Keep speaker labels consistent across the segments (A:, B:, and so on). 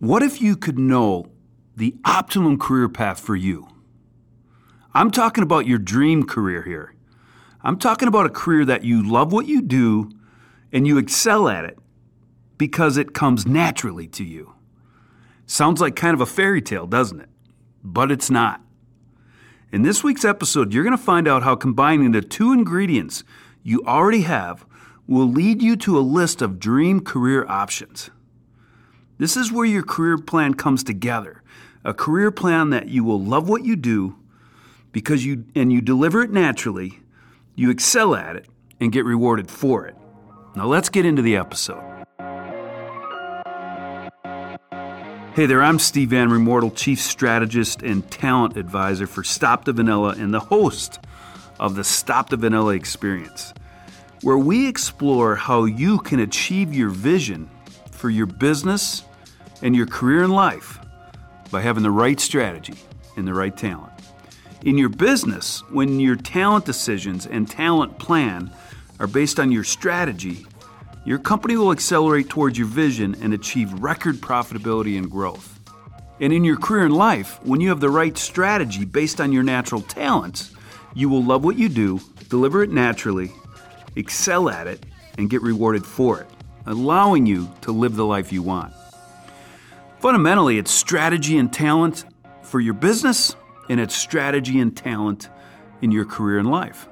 A: What if you could know the optimum career path for you? I'm talking about your dream career here. I'm talking about a career that you love what you do and you excel at it because it comes naturally to you. Sounds like kind of a fairy tale, doesn't it? But it's not. In this week's episode, you're going to find out how combining the two ingredients you already have will lead you to a list of dream career options. This is where your career plan comes together. A career plan that you will love what you do because you and you deliver it naturally, you excel at it and get rewarded for it. Now let's get into the episode. Hey there, I'm Steve Van Remortel, Chief Strategist and Talent Advisor for Stop the Vanilla and the host of the Stop the Vanilla Experience, where we explore how you can achieve your vision for your business and your career in life by having the right strategy and the right talent. In your business, when your talent decisions and talent plan are based on your strategy, your company will accelerate towards your vision and achieve record profitability and growth. And in your career and life, when you have the right strategy based on your natural talents, you will love what you do, deliver it naturally, excel at it, and get rewarded for it, allowing you to live the life you want. Fundamentally, it's strategy and talent for your business, and it's strategy and talent in your career and life.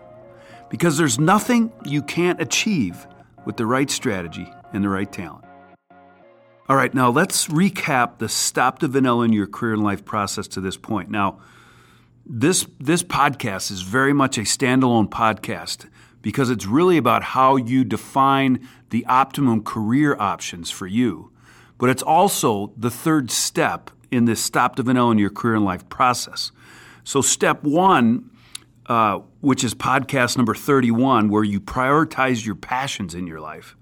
A: Because there's nothing you can't achieve with the right strategy and the right talent. All right, now let's recap the stop the vanilla in your career and life process to this point. Now, this this podcast is very much a standalone podcast because it's really about how you define the optimum career options for you but it's also the third step in this stop the vanilla in your career and life process. So, step one, uh, which is podcast number 31, where you prioritize your passions in your life.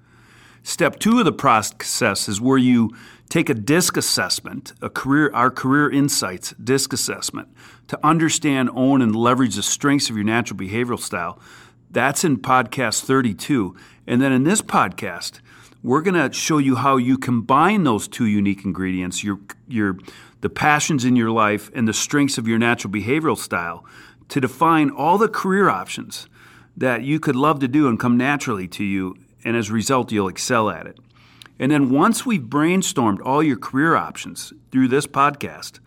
A: Step two of the process is where you take a DISC assessment, a career, our career insights DISC assessment, to understand, own, and leverage the strengths of your natural behavioral style. That's in podcast 32. And then in this podcast, we're going to show you how you combine those two unique ingredients, your, your, the passions in your life and the strengths of your natural behavioral style, to define all the career options that you could love to do and come naturally to you, and as a result, you'll excel at it. And then once we've brainstormed all your career options through this podcast,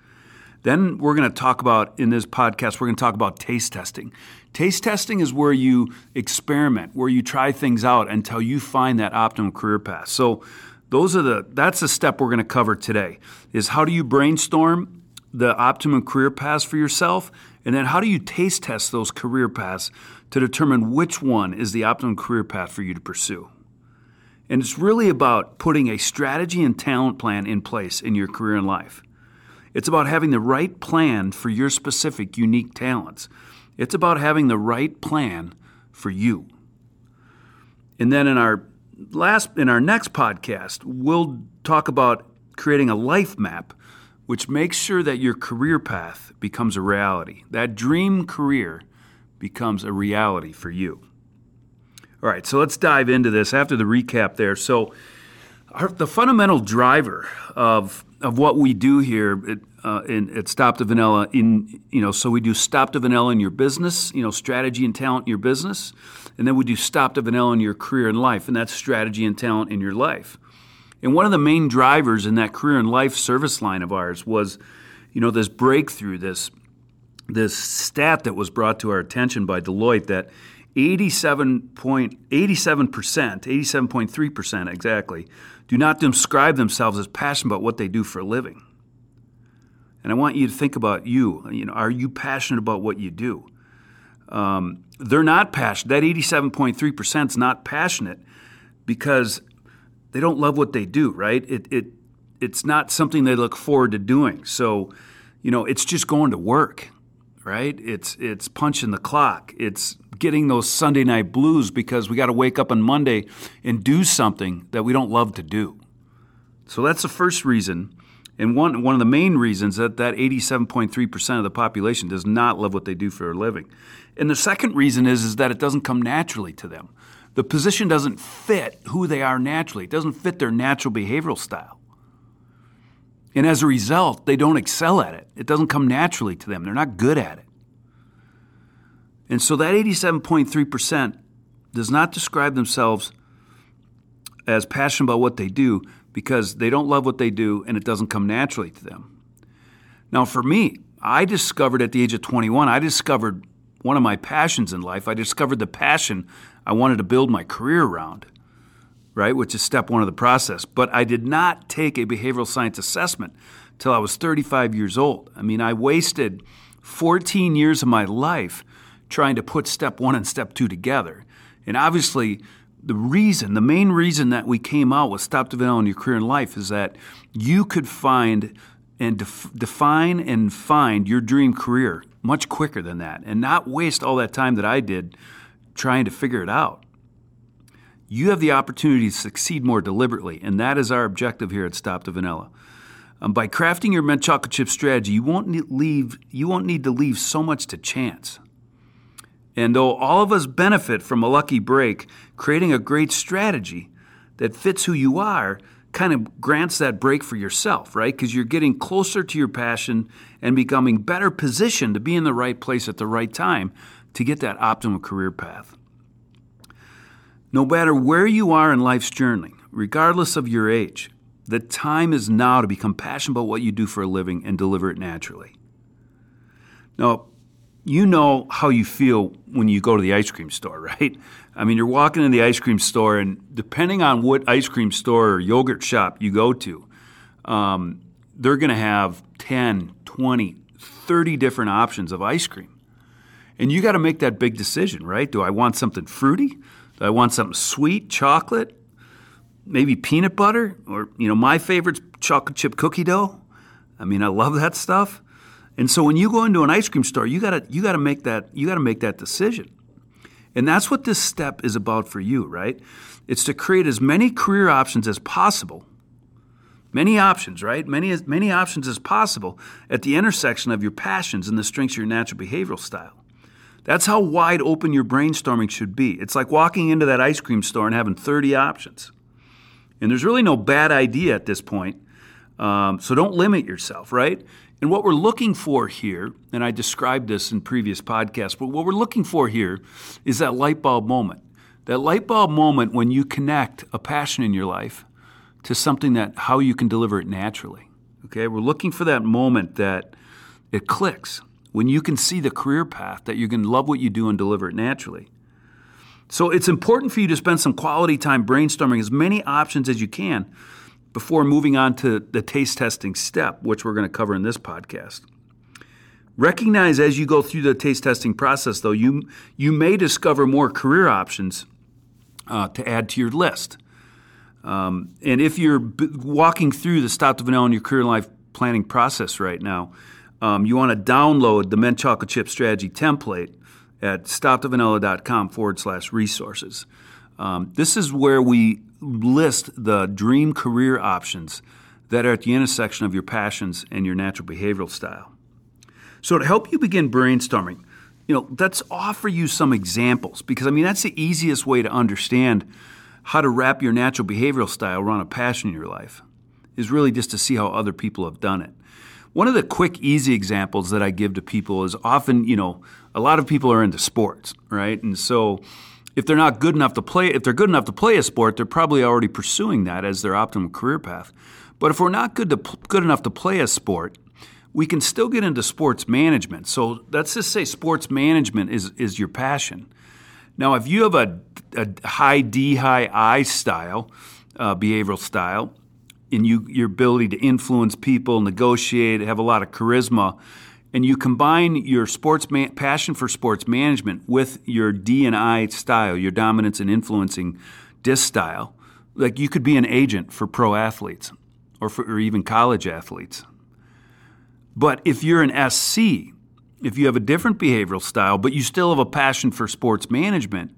A: then we're going to talk about, in this podcast, we're going to talk about taste testing. Taste testing is where you experiment, where you try things out until you find that optimum career path. So those are the that's the step we're going to cover today. Is how do you brainstorm the optimum career paths for yourself and then how do you taste test those career paths to determine which one is the optimum career path for you to pursue. And it's really about putting a strategy and talent plan in place in your career and life. It's about having the right plan for your specific unique talents. It's about having the right plan for you. And then in our last in our next podcast, we'll talk about creating a life map which makes sure that your career path becomes a reality. That dream career becomes a reality for you. All right, so let's dive into this after the recap there. So, our, the fundamental driver of of what we do here at, uh, in, at Stop the Vanilla, in you know, so we do Stop the Vanilla in your business, you know, strategy and talent in your business, and then we do Stop the Vanilla in your career and life, and that's strategy and talent in your life. And one of the main drivers in that career and life service line of ours was, you know, this breakthrough, this this stat that was brought to our attention by Deloitte that 87.87%, 87.3% exactly, do not describe themselves as passionate about what they do for a living. And I want you to think about you. You know, are you passionate about what you do? Um, they're not passionate. That 87.3% is not passionate because they don't love what they do, right? It, it, it's not something they look forward to doing. So, you know, it's just going to work, right? It's, it's punching the clock. It's getting those Sunday night blues because we got to wake up on Monday and do something that we don't love to do. So that's the first reason. And one, one of the main reasons that that 87.3% of the population does not love what they do for a living. And the second reason is, is that it doesn't come naturally to them. The position doesn't fit who they are naturally. It doesn't fit their natural behavioral style. And as a result, they don't excel at it. It doesn't come naturally to them. They're not good at it. And so that 87.3% does not describe themselves as passionate about what they do because they don't love what they do and it doesn't come naturally to them. Now, for me, I discovered at the age of 21, I discovered one of my passions in life. I discovered the passion I wanted to build my career around, right, which is step one of the process. But I did not take a behavioral science assessment till I was 35 years old. I mean, I wasted 14 years of my life trying to put step one and step two together. And obviously, the reason, the main reason that we came out with Stop in Your Career and Life is that you could find and def- define and find your dream career much quicker than that and not waste all that time that I did trying to figure it out. You have the opportunity to succeed more deliberately, and that is our objective here at Stop the Vanilla. Um, by crafting your mint chocolate chip strategy, you won't leave, you won't need to leave so much to chance. And though all of us benefit from a lucky break, creating a great strategy that fits who you are kind of grants that break for yourself, right? Because you're getting closer to your passion and becoming better positioned to be in the right place at the right time to get that optimal career path. No matter where you are in life's journey, regardless of your age, the time is now to become passionate about what you do for a living and deliver it naturally. Now, you know how you feel when you go to the ice cream store, right? I mean, you're walking in the ice cream store, and depending on what ice cream store or yogurt shop you go to, um, they're going to have 10, 20, 30 different options of ice cream. And you got to make that big decision, right? Do I want something fruity? Do I want something sweet, chocolate, maybe peanut butter? Or, you know, my favorite's chocolate chip cookie dough. I mean, I love that stuff. And so when you go into an ice cream store, you gotta you gotta make that you gotta make that decision. And that's what this step is about for you, right? It's to create as many career options as possible. Many options, right? Many as many options as possible at the intersection of your passions and the strengths of your natural behavioral style. That's how wide open your brainstorming should be. It's like walking into that ice cream store and having 30 options. And there's really no bad idea at this point. Um, so don't limit yourself, right? And what we're looking for here, and I described this in previous podcasts, but what we're looking for here is that light bulb moment. That light bulb moment when you connect a passion in your life to something that how you can deliver it naturally. Okay? We're looking for that moment that it clicks when you can see the career path that you can love what you do and deliver it naturally. So it's important for you to spend some quality time brainstorming as many options as you can before moving on to the taste testing step, which we're going to cover in this podcast. Recognize as you go through the taste testing process, though, you, you may discover more career options uh, to add to your list. Um, and if you're b- walking through the Stop the Vanilla in your career life planning process right now, um, you want to download the Mint Chocolate Chip Strategy template at stopthevanilla.com forward slash resources. Um, this is where we list the dream career options that are at the intersection of your passions and your natural behavioral style. So, to help you begin brainstorming, you know, let's offer you some examples because I mean that's the easiest way to understand how to wrap your natural behavioral style around a passion in your life is really just to see how other people have done it. One of the quick, easy examples that I give to people is often, you know, a lot of people are into sports, right? And so if they're not good enough to play, if they're good enough to play a sport, they're probably already pursuing that as their optimal career path. But if we're not good to good enough to play a sport, we can still get into sports management. So let's just say sports management is is your passion. Now, if you have a, a high D, high I style, uh, behavioral style, and you your ability to influence people, negotiate, have a lot of charisma, and you combine your sports passion for sports management with your D and I style, your dominance and influencing DISC style, like you could be an agent for pro athletes or for or even college athletes. But if you're an SC, if you have a different behavioral style, but you still have a passion for sports management,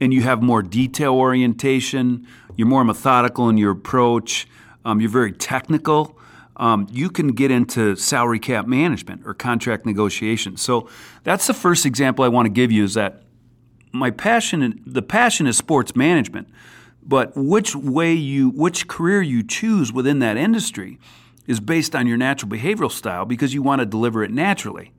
A: and you have more detail orientation, you're more methodical in your approach, um, you're very technical um, you can get into salary cap management or contract negotiation. So that's the first example I want to give you is that my passion, the passion is sports management, but which way you, which career you choose within that industry is based on your natural behavioral style because you want to deliver it naturally.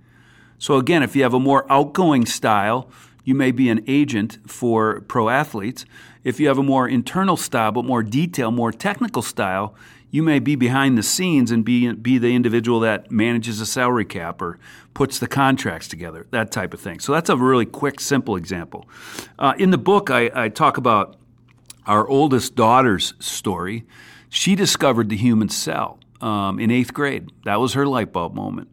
A: So, again, if you have a more outgoing style, you may be an agent for pro athletes. If you have a more internal style, but more detail, more technical style, you may be behind the scenes and be, be the individual that manages a salary cap or puts the contracts together, that type of thing. So that's a really quick, simple example. Uh, in the book, I, I talk about our oldest daughter's story. She discovered the human cell um, in eighth grade. That was her light bulb moment.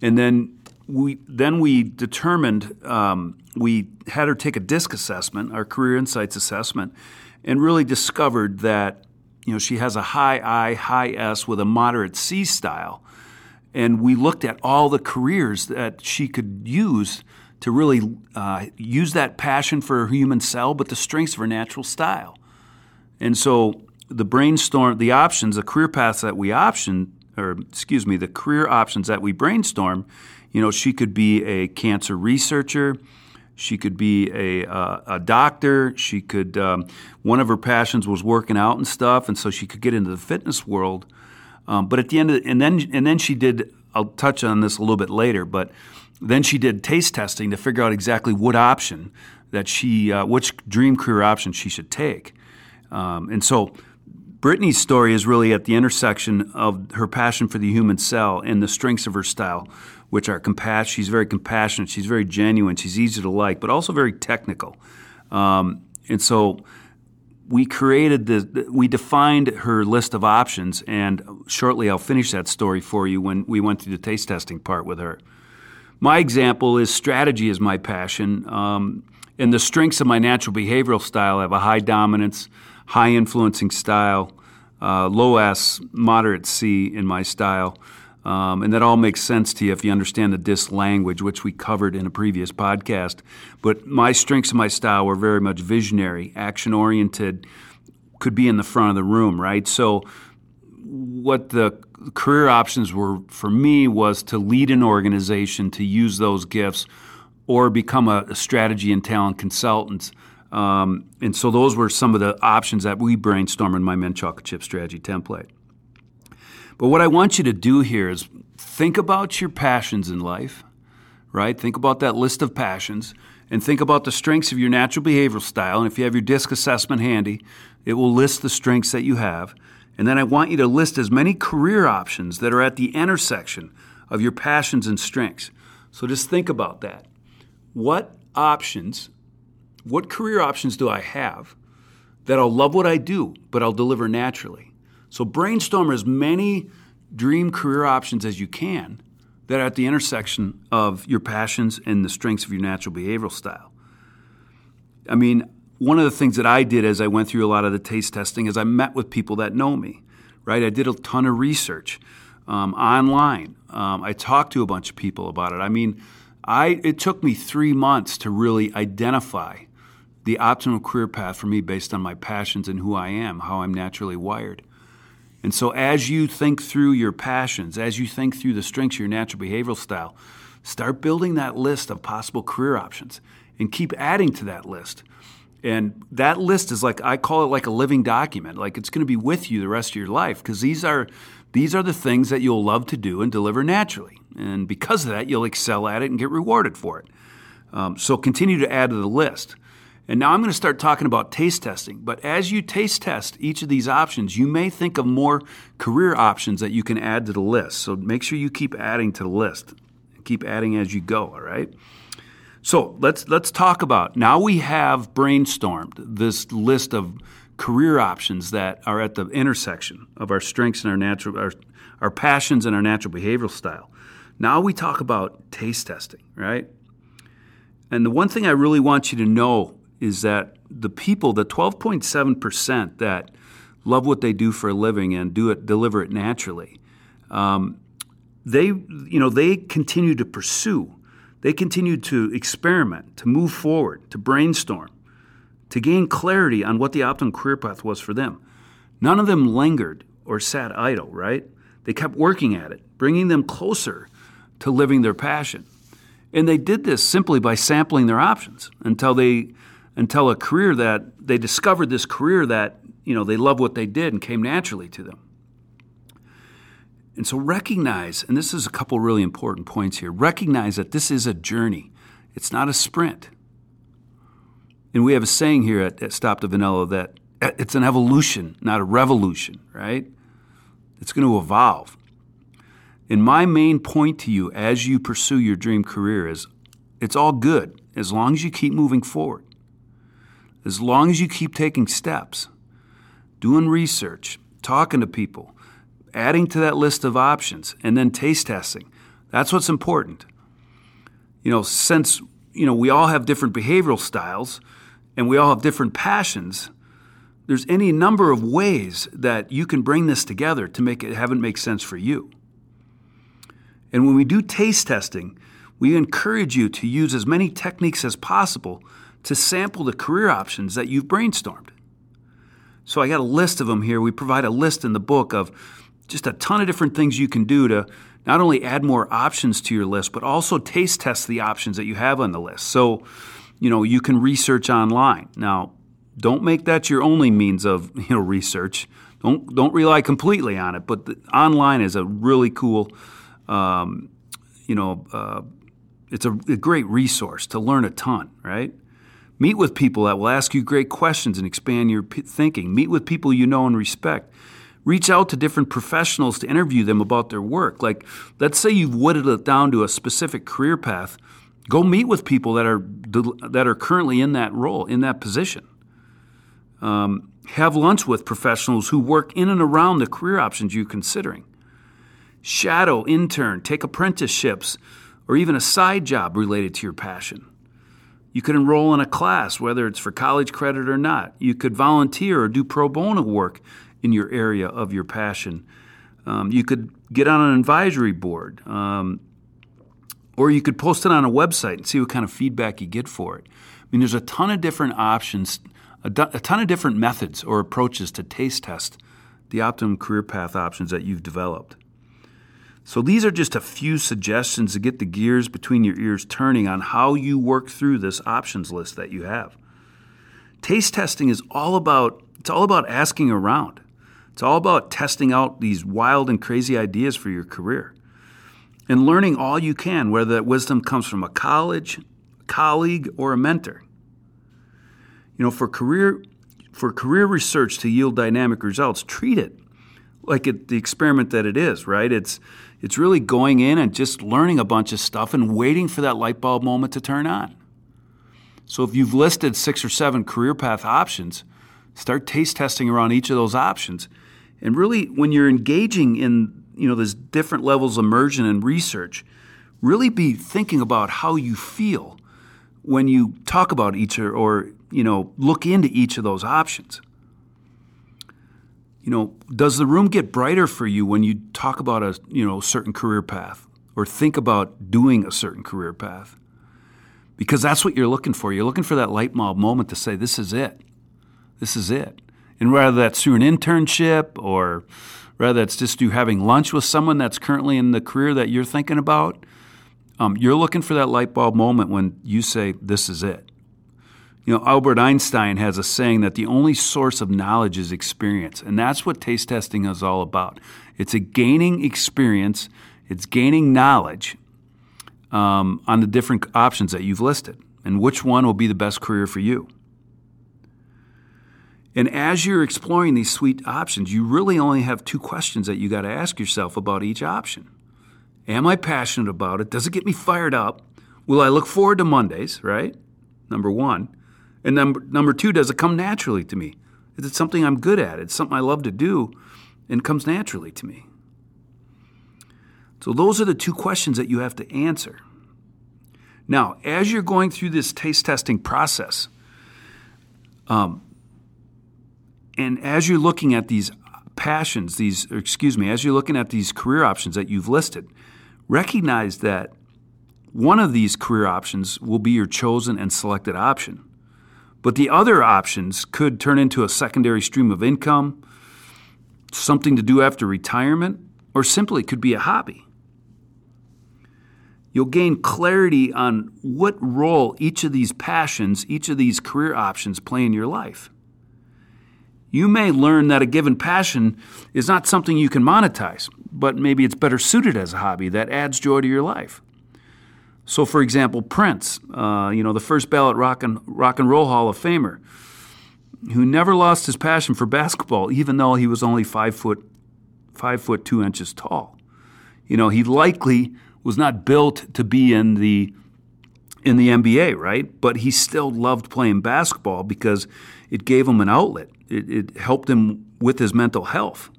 A: And then we then we determined um, we had her take a disc assessment, our career insights assessment, and really discovered that you know she has a high I, high S with a moderate C style, and we looked at all the careers that she could use to really uh, use that passion for her human cell, but the strengths of her natural style. And so the brainstorm, the options, the career paths that we option, or excuse me, the career options that we brainstorm, you know, she could be a cancer researcher. She could be a, uh, a doctor. She could, um, one of her passions was working out and stuff, and so she could get into the fitness world. Um, but at the end of, and then and then she did. I'll touch on this a little bit later, but then she did taste testing to figure out exactly what option that she, uh, which dream career option she should take. Um, and so, Brittany's story is really at the intersection of her passion for the human cell and the strengths of her style, which are compassion. She's very compassionate. She's very genuine. She's easy to like, but also very technical. Um, and so we created the we defined her list of options and shortly I'll finish that story for you when we went through the taste testing part with her. My example is strategy is my passion. Um, and the strengths of my natural behavioral style have a high dominance, high influencing style, uh, low S, moderate C in my style. Um, and that all makes sense to you if you understand the DISC language, which we covered in a previous podcast. But my strengths and my style were very much visionary, action oriented, could be in the front of the room, right? So, what the career options were for me was to lead an organization, to use those gifts, or become a, a strategy and talent consultant. Um, and so, those were some of the options that we brainstormed in my Mint Chocolate Chip Strategy template. But what I want you to do here is think about your passions in life, right? Think about that list of passions and think about the strengths of your natural behavioral style. And if you have your DISC assessment handy, it will list the strengths that you have. And then I want you to list as many career options that are at the intersection of your passions and strengths. So just think about that. What options, what career options do I have that I'll love what I do, but I'll deliver naturally? So brainstorm as many dream career options as you can that are at the intersection of your passions and the strengths of your natural behavioral style. I mean, one of the things that I did as I went through a lot of the taste testing is I met with people that know me, right? I did a ton of research um, online. Um, I talked to a bunch of people about it. I mean, I it took me three months to really identify the optimal career path for me based on my passions and who I am, how I'm naturally wired. And so, as you think through your passions, as you think through the strengths of your natural behavioral style, start building that list of possible career options and keep adding to that list. And that list is like I call it like a living document. Like it's going to be with you the rest of your life because these are these are the things that you'll love to do and deliver naturally. And because of that, you'll excel at it and get rewarded for it. Um, so continue to add to the list. And now I'm going to start talking about taste testing. But as you taste test each of these options, you may think of more career options that you can add to the list. So make sure you keep adding to the list. Keep adding as you go, all right? So let's let's talk about now we have brainstormed this list of career options that are at the intersection of our strengths and our natural our, our passions and our natural behavioral style. Now we talk about taste testing, right? And the one thing I really want you to know is that the people, the 12.7% that love what they do for a living and do it, deliver it naturally, um, they, you know, they continue to pursue, they continue to experiment, to move forward, to brainstorm, to gain clarity on what the optimum career path was for them. None of them lingered or sat idle, right? They kept working at it, bringing them closer to living their passion. And they did this simply by sampling their options until they until a career that they discovered this career that you know they loved what they did and came naturally to them. And so recognize, and this is a couple really important points here recognize that this is a journey, it's not a sprint. And we have a saying here at, at Stop the Vanilla that uh, it's an evolution, not a revolution, right? It's going to evolve. And my main point to you as you pursue your dream career is it's all good as long as you keep moving forward, as long as you keep taking steps, doing research, talking to people, adding to that list of options, and then taste testing. That's what's important. You know, since you know we all have different behavioral styles and we all have different passions, there's any number of ways that you can bring this together to make it have it make sense for you. And when we do taste testing, we encourage you to use as many techniques as possible to sample the career options that you've brainstormed. So I got a list of them here. We provide a list in the book of just a ton of different things you can do to not only add more options to your list, but also taste test the options that you have on the list. So, you know, you can research online. Now, don't make that your only means of you know research. Don't don't rely completely on it. But the, online is a really cool, um, you know, uh, it's a, a great resource to learn a ton. Right. Meet with people that will ask you great questions and expand your p- thinking. Meet with people you know and respect. Reach out to different professionals to interview them about their work. Like, let's say you've whittled it down to a specific career path. Go meet with people that are that are currently in that role, in that position. Um, have lunch with professionals who work in and around the career options you're considering. Shadow, intern, take apprenticeships, or even a side job related to your passion. You could enroll in a class, whether it's for college credit or not. You could volunteer or do pro bono work in your area of your passion. Um, you could get on an advisory board, um, or you could post it on a website and see what kind of feedback you get for it. I mean, there's a ton of different options a, a ton of different methods or approaches to taste test the optimum career path options that you've developed. So these are just a few suggestions to get the gears between your ears turning on how you work through this options list that you have. Taste testing is all about it's all about asking around. It's all about testing out these wild and crazy ideas for your career. And learning all you can, whether that wisdom comes from a college, colleague, or a mentor. You know, for career for career research to yield dynamic results, treat it like it, the experiment that it is, right? It's it's really going in and just learning a bunch of stuff and waiting for that light bulb moment to turn on. So if you've listed six or seven career path options, start taste testing around each of those options. And really when you're engaging in, you know, these different levels of immersion and research, really be thinking about how you feel when you talk about each or, or you know, look into each of those options. You know, does the room get brighter for you when you talk about a, you know, certain career path or think about doing a certain career path? Because that's what you're looking for. You're looking for that light bulb moment to say, this is it. This is it. And whether that's through an internship or whether that's just you having lunch with someone that's currently in the career that you're thinking about, um, you're looking for that light bulb moment when you say, This is it. You know, Albert Einstein has a saying that the only source of knowledge is experience, and that's what taste testing is all about. It's a gaining experience, it's gaining knowledge um, on the different options that you've listed, and which one will be the best career for you. And as you're exploring these sweet options, you really only have two questions that you got to ask yourself about each option. Am I passionate about it? Does it get me fired up? Will I look forward to Mondays, right? Number one. And number, number two, does it come naturally to me? Is it something I'm good at? It's something I love to do and comes naturally to me. So, those are the two questions that you have to answer. Now, as you're going through this taste testing process, um, and as you're looking at these passions, these, excuse me, as you're looking at these career options that you've listed, recognize that one of these career options will be your chosen and selected option. But the other options could turn into a secondary stream of income, something to do after retirement, or simply could be a hobby. You'll gain clarity on what role each of these passions, each of these career options play in your life. You may learn that a given passion is not something you can monetize, but maybe it's better suited as a hobby that adds joy to your life. So, for example, Prince, uh, you know, the first ballot rock and, rock and roll Hall of Famer, who never lost his passion for basketball, even though he was only five foot, five foot two inches tall. You know, he likely was not built to be in the in the NBA, right? But he still loved playing basketball because it gave him an outlet. It, it helped him with his mental health.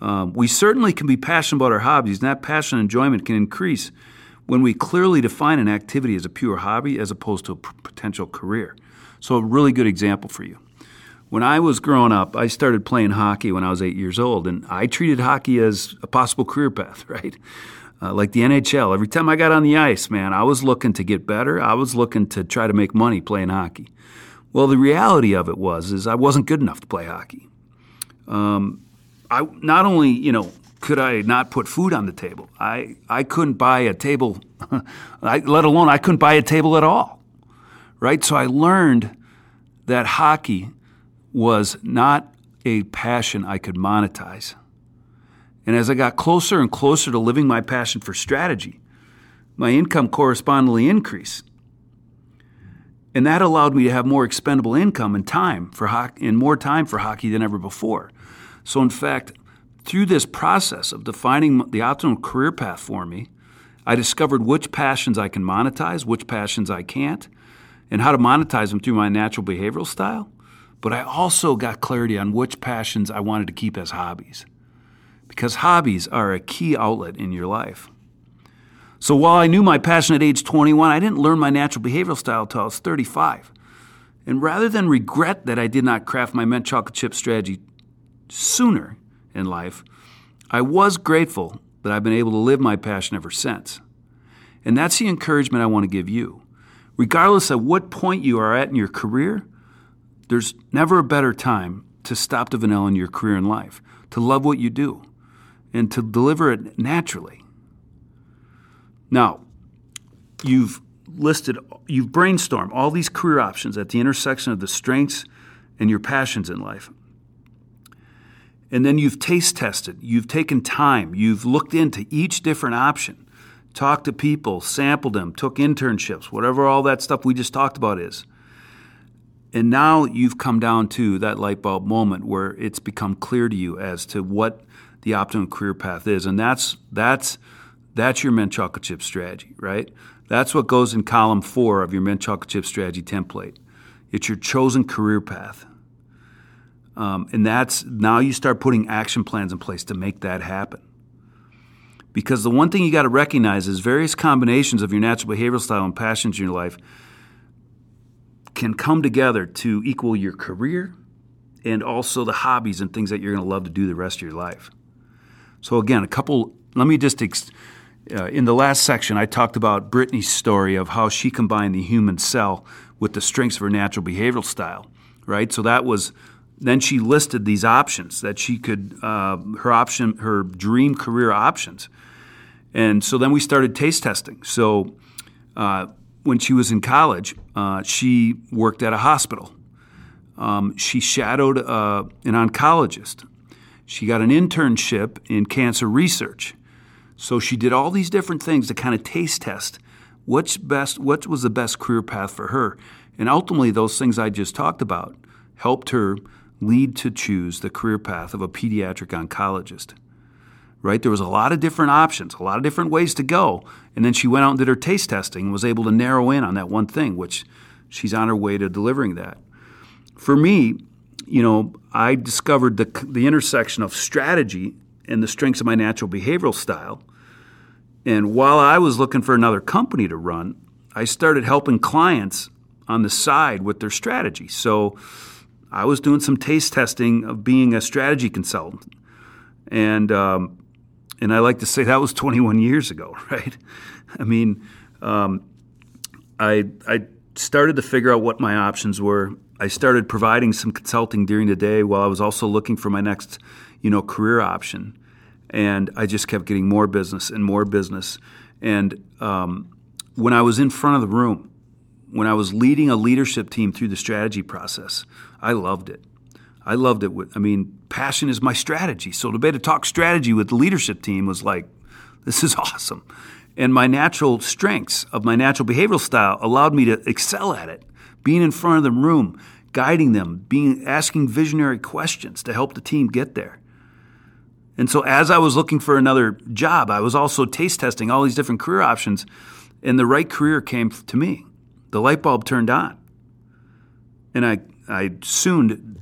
A: Um, we certainly can be passionate about our hobbies, and that passion and enjoyment can increase when we clearly define an activity as a pure hobby as opposed to a p- potential career. So, a really good example for you. When I was growing up, I started playing hockey when I was eight years old, and I treated hockey as a possible career path, right? Uh, like the NHL. Every time I got on the ice, man, I was looking to get better. I was looking to try to make money playing hockey. Well, the reality of it was is I wasn't good enough to play hockey. Um, I not only you know could I not put food on the table, I I couldn't buy a table, I, let alone I couldn't buy a table at all. Right, so I learned that hockey was not a passion I could monetize. And as I got closer and closer to living my passion for strategy, my income correspondingly increased. And that allowed me to have more expendable income and time for hockey, and more time for hockey than ever before. So, in fact, through this process of defining the optimal career path for me, I discovered which passions I can monetize, which passions I can't, and how to monetize them through my natural behavioral style. But I also got clarity on which passions I wanted to keep as hobbies because hobbies are a key outlet in your life. So while I knew my passion at age 21, I didn't learn my natural behavioral style until I was 35. And rather than regret that I did not craft my mint chocolate chip strategy sooner in life, I was grateful that I've been able to live my passion ever since. And that's the encouragement I want to give you. Regardless of what point you are at in your career, there's never a better time to stop the vanilla in your career and life, to love what you do and to deliver it naturally. Now, you've listed, you've brainstormed all these career options at the intersection of the strengths and your passions in life. And then you've taste tested, you've taken time, you've looked into each different option, talked to people, sampled them, took internships, whatever all that stuff we just talked about is. And now you've come down to that light bulb moment where it's become clear to you as to what the optimum career path is. And that's that's that's your mint chocolate chip strategy, right? That's what goes in column four of your mint chocolate chip strategy template. It's your chosen career path. Um, and that's now you start putting action plans in place to make that happen. Because the one thing you got to recognize is various combinations of your natural behavioral style and passions in your life can come together to equal your career and also the hobbies and things that you're going to love to do the rest of your life. So again, a couple. Let me just. Ex- uh, in the last section, I talked about Brittany's story of how she combined the human cell with the strengths of her natural behavioral style, right? So that was. Then she listed these options that she could, uh, her option, her dream career options, and so then we started taste testing. So uh, when she was in college, uh, she worked at a hospital. Um, she shadowed uh, an oncologist she got an internship in cancer research. So she did all these different things to kind of taste test what's best, what was the best career path for her. And ultimately, those things I just talked about helped her lead to choose the career path of a pediatric oncologist. Right? There was a lot of different options, a lot of different ways to go. And then she went out and did her taste testing and was able to narrow in on that one thing, which she's on her way to delivering that. For me, you know, I discovered the, the intersection of strategy and the strengths of my natural behavioral style. And while I was looking for another company to run, I started helping clients on the side with their strategy. So I was doing some taste testing of being a strategy consultant. And, um, and I like to say that was 21 years ago, right? I mean, um, I, I started to figure out what my options were I started providing some consulting during the day while I was also looking for my next, you know, career option. And I just kept getting more business and more business. And um, when I was in front of the room, when I was leading a leadership team through the strategy process, I loved it. I loved it. I mean, passion is my strategy. So to be able to talk strategy with the leadership team was like, this is awesome. And my natural strengths of my natural behavioral style allowed me to excel at it. Being in front of the room, guiding them, being asking visionary questions to help the team get there. And so as I was looking for another job, I was also taste testing all these different career options, and the right career came to me. The light bulb turned on. And I I soon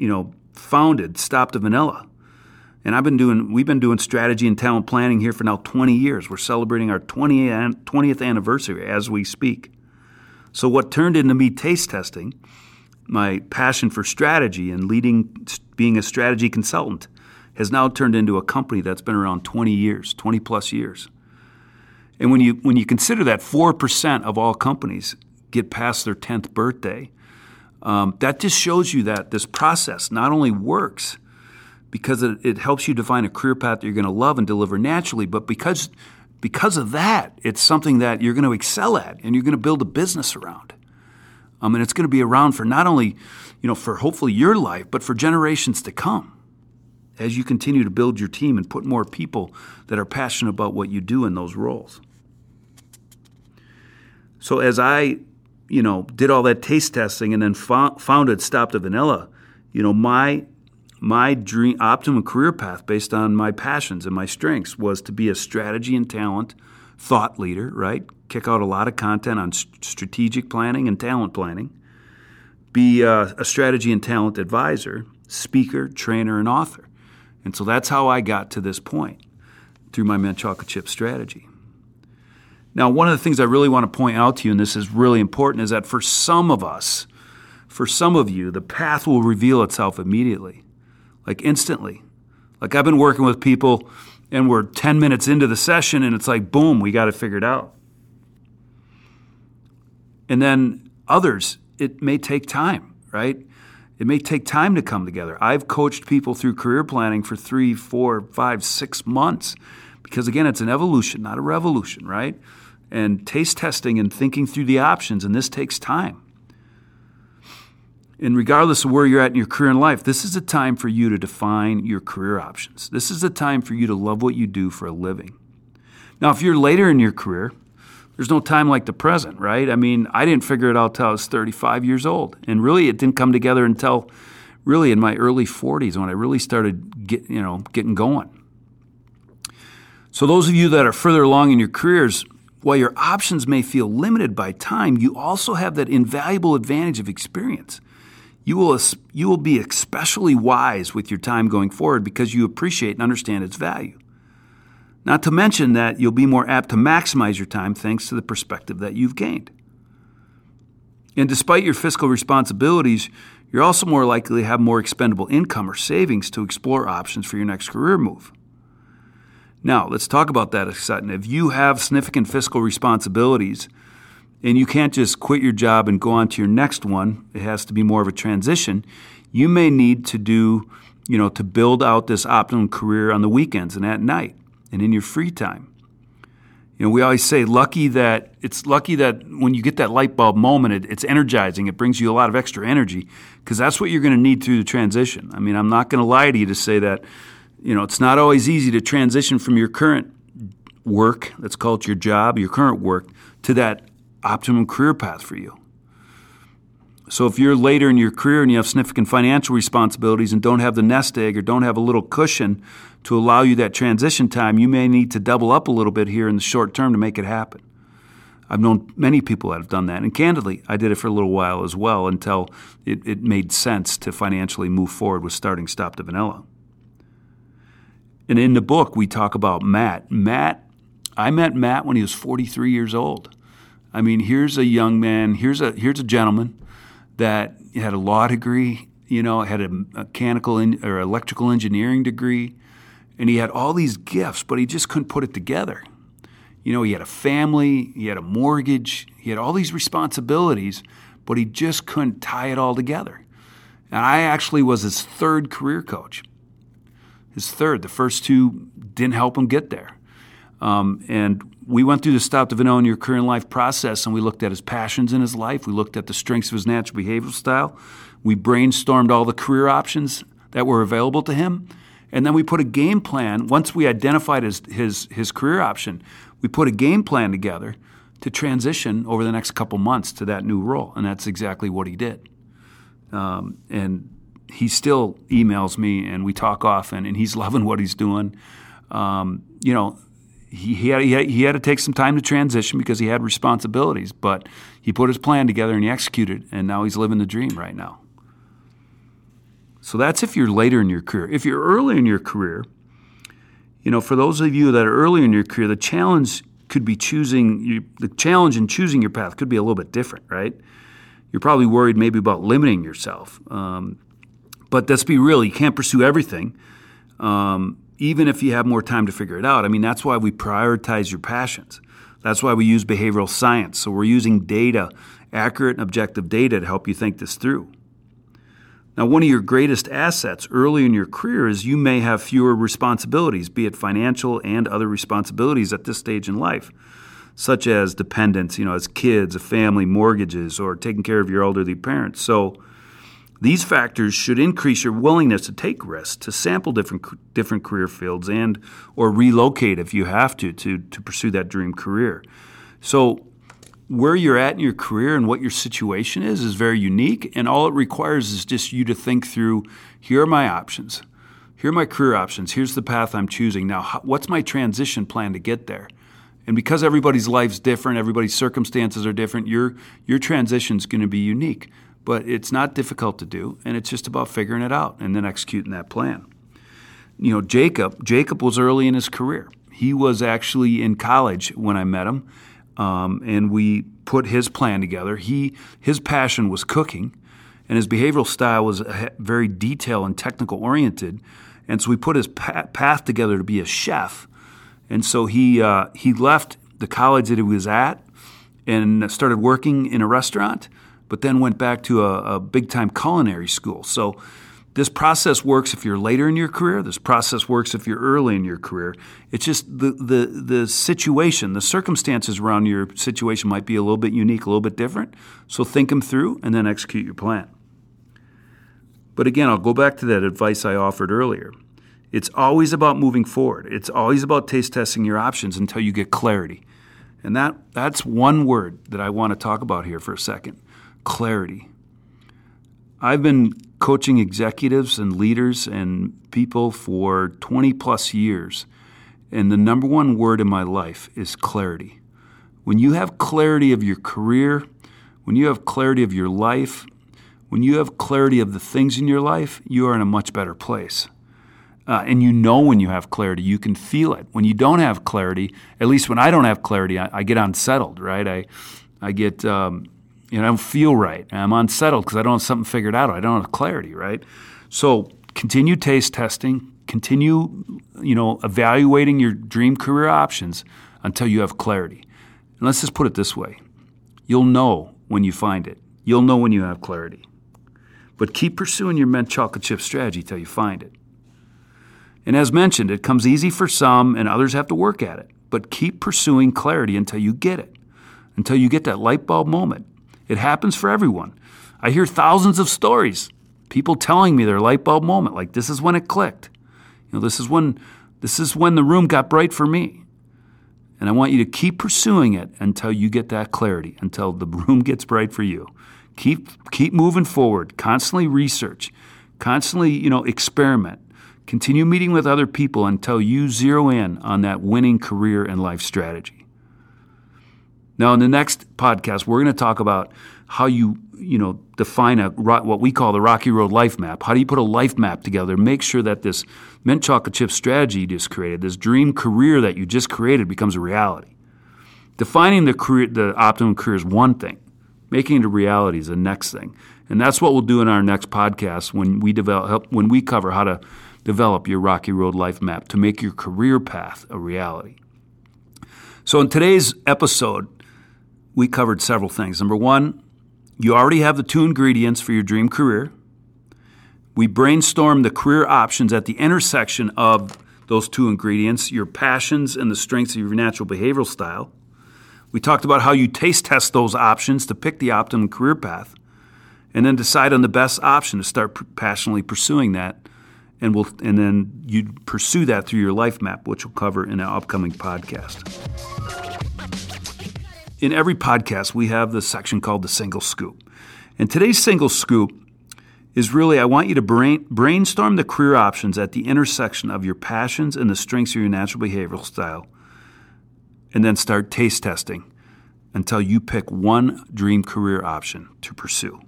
A: you know, founded Stop the Vanilla. And I've been doing, we've been doing strategy and talent planning here for now 20 years. We're celebrating our 20th anniversary as we speak. So, what turned into me taste testing, my passion for strategy and leading, being a strategy consultant, has now turned into a company that's been around 20 years, 20 plus years. And when you, when you consider that 4% of all companies get past their 10th birthday, um, that just shows you that this process not only works because it, it helps you define a career path that you're going to love and deliver naturally, but because because of that, it's something that you're going to excel at and you're going to build a business around. Um, and it's going to be around for not only, you know, for hopefully your life, but for generations to come as you continue to build your team and put more people that are passionate about what you do in those roles. So as I you know, did all that taste testing and then fo- it stopped the Vanilla, you know, my my dream optimum career path based on my passions and my strengths was to be a strategy and talent thought leader, right? Kick out a lot of content on strategic planning and talent planning. Be a, a strategy and talent advisor, speaker, trainer, and author. And so that's how I got to this point through my mint chocolate chip strategy. Now, one of the things I really want to point out to you, and this is really important, is that for some of us, for some of you, the path will reveal itself immediately, like instantly. Like I've been working with people and we're 10 minutes into the session and it's like, boom, we got it figured out. And then others, it may take time, right? It may take time to come together. I've coached people through career planning for three, four, five, six months because, again, it's an evolution, not a revolution, right? And taste testing and thinking through the options, and this takes time. And regardless of where you're at in your career and life, this is a time for you to define your career options. This is a time for you to love what you do for a living. Now, if you're later in your career, there's no time like the present, right? I mean, I didn't figure it out till I was 35 years old. And really, it didn't come together until really in my early 40s when I really started get, you know, getting going. So those of you that are further along in your careers, while your options may feel limited by time, you also have that invaluable advantage of experience. You will, you will be especially wise with your time going forward because you appreciate and understand its value. Not to mention that you'll be more apt to maximize your time thanks to the perspective that you've gained. And despite your fiscal responsibilities, you're also more likely to have more expendable income or savings to explore options for your next career move. Now, let's talk about that, Sutton. If you have significant fiscal responsibilities and you can't just quit your job and go on to your next one, it has to be more of a transition. You may need to do, you know, to build out this optimum career on the weekends and at night and in your free time. You know, we always say lucky that it's lucky that when you get that light bulb moment, it, it's energizing. It brings you a lot of extra energy because that's what you're going to need through the transition. I mean, I'm not going to lie to you to say that you know, it's not always easy to transition from your current work, let's call it your job, your current work, to that optimum career path for you. So if you're later in your career and you have significant financial responsibilities and don't have the nest egg or don't have a little cushion to allow you that transition time, you may need to double up a little bit here in the short term to make it happen. I've known many people that have done that. And candidly, I did it for a little while as well until it, it made sense to financially move forward with starting Stop the Vanilla. And in the book, we talk about Matt. Matt, I met Matt when he was 43 years old. I mean, here's a young man, here's a, here's a gentleman that had a law degree, you know, had a mechanical in, or electrical engineering degree, and he had all these gifts, but he just couldn't put it together. You know, he had a family, he had a mortgage, he had all these responsibilities, but he just couldn't tie it all together. And I actually was his third career coach third. The first two didn't help him get there. Um, and we went through the Stop the Vanilla in Your and Life process, and we looked at his passions in his life. We looked at the strengths of his natural behavioral style. We brainstormed all the career options that were available to him. And then we put a game plan. Once we identified his, his, his career option, we put a game plan together to transition over the next couple months to that new role. And that's exactly what he did. Um, and he still emails me and we talk often, and he's loving what he's doing. Um, you know, he, he, had, he, had, he had to take some time to transition because he had responsibilities, but he put his plan together and he executed, and now he's living the dream right now. So that's if you're later in your career. If you're early in your career, you know, for those of you that are early in your career, the challenge could be choosing the challenge in choosing your path could be a little bit different, right? You're probably worried maybe about limiting yourself. Um, but let's be real, you can't pursue everything, um, even if you have more time to figure it out. I mean, that's why we prioritize your passions. That's why we use behavioral science. So we're using data, accurate and objective data, to help you think this through. Now, one of your greatest assets early in your career is you may have fewer responsibilities, be it financial and other responsibilities at this stage in life, such as dependents, you know, as kids, a family, mortgages, or taking care of your elderly parents. So, these factors should increase your willingness to take risks, to sample different different career fields, and or relocate if you have to to to pursue that dream career. So where you're at in your career and what your situation is is very unique, and all it requires is just you to think through here are my options, here are my career options, here's the path I'm choosing. Now, what's my transition plan to get there? And because everybody's life's different, everybody's circumstances are different, your, your transition's going to be unique. But it's not difficult to do, and it's just about figuring it out and then executing that plan. You know, Jacob, Jacob was early in his career. He was actually in college when I met him um, and we put his plan together. He his passion was cooking, and his behavioral style was very detail and technical oriented. And so we put his path together to be a chef. And so he uh, he left the college that he was at and started working in a restaurant, but then went back to a, a big time culinary school. So this process works if you're later in your career. This process works if you're early in your career. It's just the, the, the situation, the circumstances around your situation might be a little bit unique, a little bit different. So think them through and then execute your plan. But again, I'll go back to that advice I offered earlier. It's always about moving forward. It's always about taste testing your options until you get clarity. And that, that's one word that I want to talk about here for a second clarity. I've been coaching executives and leaders and people for 20 plus years. And the number one word in my life is clarity. When you have clarity of your career, when you have clarity of your life, when you have clarity of the things in your life, you are in a much better place. Uh, and you know when you have clarity, you can feel it. When you don't have clarity, at least when I don't have clarity, I, I get unsettled, right? I, I get um, you know, I don't feel right. I'm unsettled because I don't have something figured out. I don't have clarity, right? So continue taste testing, continue, you know, evaluating your dream career options until you have clarity. And let's just put it this way. You'll know when you find it. You'll know when you have clarity. But keep pursuing your mint chocolate chip strategy till you find it. And as mentioned, it comes easy for some and others have to work at it. But keep pursuing clarity until you get it, until you get that light bulb moment it happens for everyone. I hear thousands of stories, people telling me their light bulb moment, like this is when it clicked. You know, this is when this is when the room got bright for me. And I want you to keep pursuing it until you get that clarity, until the room gets bright for you. Keep keep moving forward, constantly research, constantly, you know, experiment. Continue meeting with other people until you zero in on that winning career and life strategy. Now, in the next podcast, we're going to talk about how you, you know, define a what we call the Rocky Road life map. How do you put a life map together? Make sure that this mint chocolate chip strategy you just created, this dream career that you just created, becomes a reality. Defining the career, the optimum career is one thing. Making it a reality is the next thing, and that's what we'll do in our next podcast when we develop when we cover how to develop your Rocky Road life map to make your career path a reality. So, in today's episode, we covered several things. Number one, you already have the two ingredients for your dream career. We brainstormed the career options at the intersection of those two ingredients your passions and the strengths of your natural behavioral style. We talked about how you taste test those options to pick the optimum career path and then decide on the best option to start passionately pursuing that. And, we'll, and then you pursue that through your life map, which we'll cover in an upcoming podcast. In every podcast, we have the section called the single scoop. And today's single scoop is really I want you to brain, brainstorm the career options at the intersection of your passions and the strengths of your natural behavioral style, and then start taste testing until you pick one dream career option to pursue.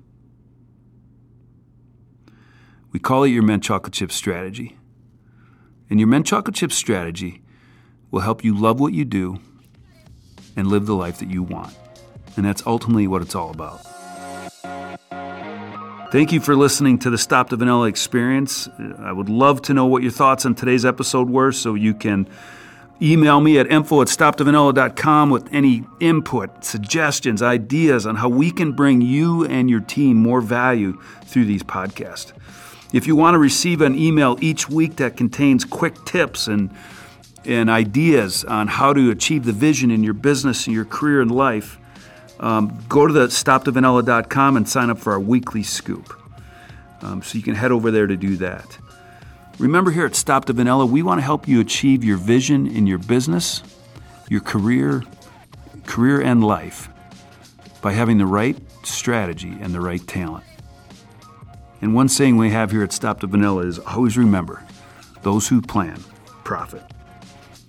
A: We call it your Mint Chocolate Chip strategy. And your Mint Chocolate Chip strategy will help you love what you do and live the life that you want. And that's ultimately what it's all about. Thank you for listening to the Stop the Vanilla experience. I would love to know what your thoughts on today's episode were, so you can email me at info at stopthevanilla.com with any input, suggestions, ideas on how we can bring you and your team more value through these podcasts. If you want to receive an email each week that contains quick tips and and ideas on how to achieve the vision in your business and your career and life, um, go to the stopthevanilla.com and sign up for our weekly scoop. Um, so you can head over there to do that. Remember, here at Stop the Vanilla, we want to help you achieve your vision in your business, your career, career and life by having the right strategy and the right talent. And one saying we have here at Stop the Vanilla is always remember those who plan profit.